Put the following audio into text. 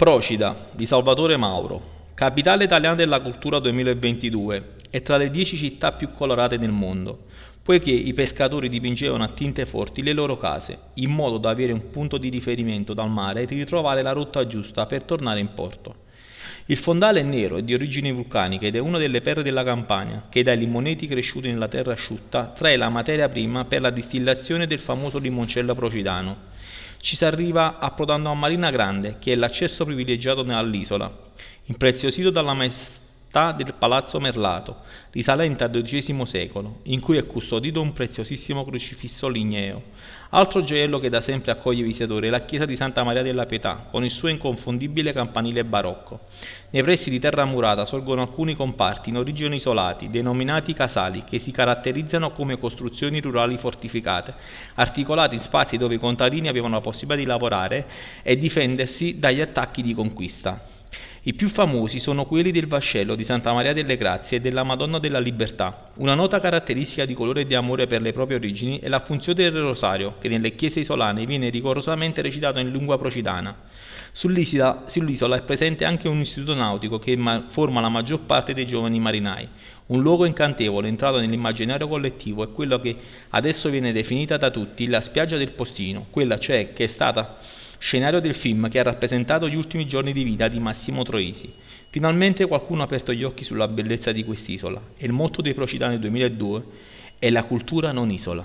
Procida di Salvatore Mauro, capitale italiana della cultura 2022, è tra le dieci città più colorate del mondo, poiché i pescatori dipingevano a tinte forti le loro case, in modo da avere un punto di riferimento dal mare e ritrovare la rotta giusta per tornare in porto. Il fondale è nero e di origini vulcaniche ed è una delle perle della Campania, che dai limoneti cresciuti nella terra asciutta trae la materia prima per la distillazione del famoso limoncello procidano. Ci si arriva approdando a Marina Grande, che è l'accesso privilegiato all'isola, impreziosito dalla maestà del Palazzo Merlato, risalente al XII secolo, in cui è custodito un preziosissimo crocifisso ligneo. Altro gioiello che da sempre accoglie i visitatori è la chiesa di Santa Maria della Pietà, con il suo inconfondibile campanile barocco. Nei pressi di terra murata sorgono alcuni comparti in origine isolati, denominati casali, che si caratterizzano come costruzioni rurali fortificate, articolate in spazi dove i contadini avevano la possibilità di lavorare e difendersi dagli attacchi di conquista. I più famosi sono quelli del vascello di Santa Maria delle Grazie e della Madonna della Libertà. Una nota caratteristica di colore e di amore per le proprie origini è la funzione del rosario, che nelle chiese isolane viene rigorosamente recitato in lingua procidana. Sull'isola, sull'isola è presente anche un istituto nautico che ma- forma la maggior parte dei giovani marinai. Un luogo incantevole entrato nell'immaginario collettivo è quello che adesso viene definita da tutti la spiaggia del postino, quella cioè che è stata scenario del film che ha rappresentato gli ultimi giorni di vita di Massimo Troisi. Finalmente qualcuno ha aperto gli occhi sulla bellezza di quest'isola e il motto dei Procidani 2002 è la cultura non isola.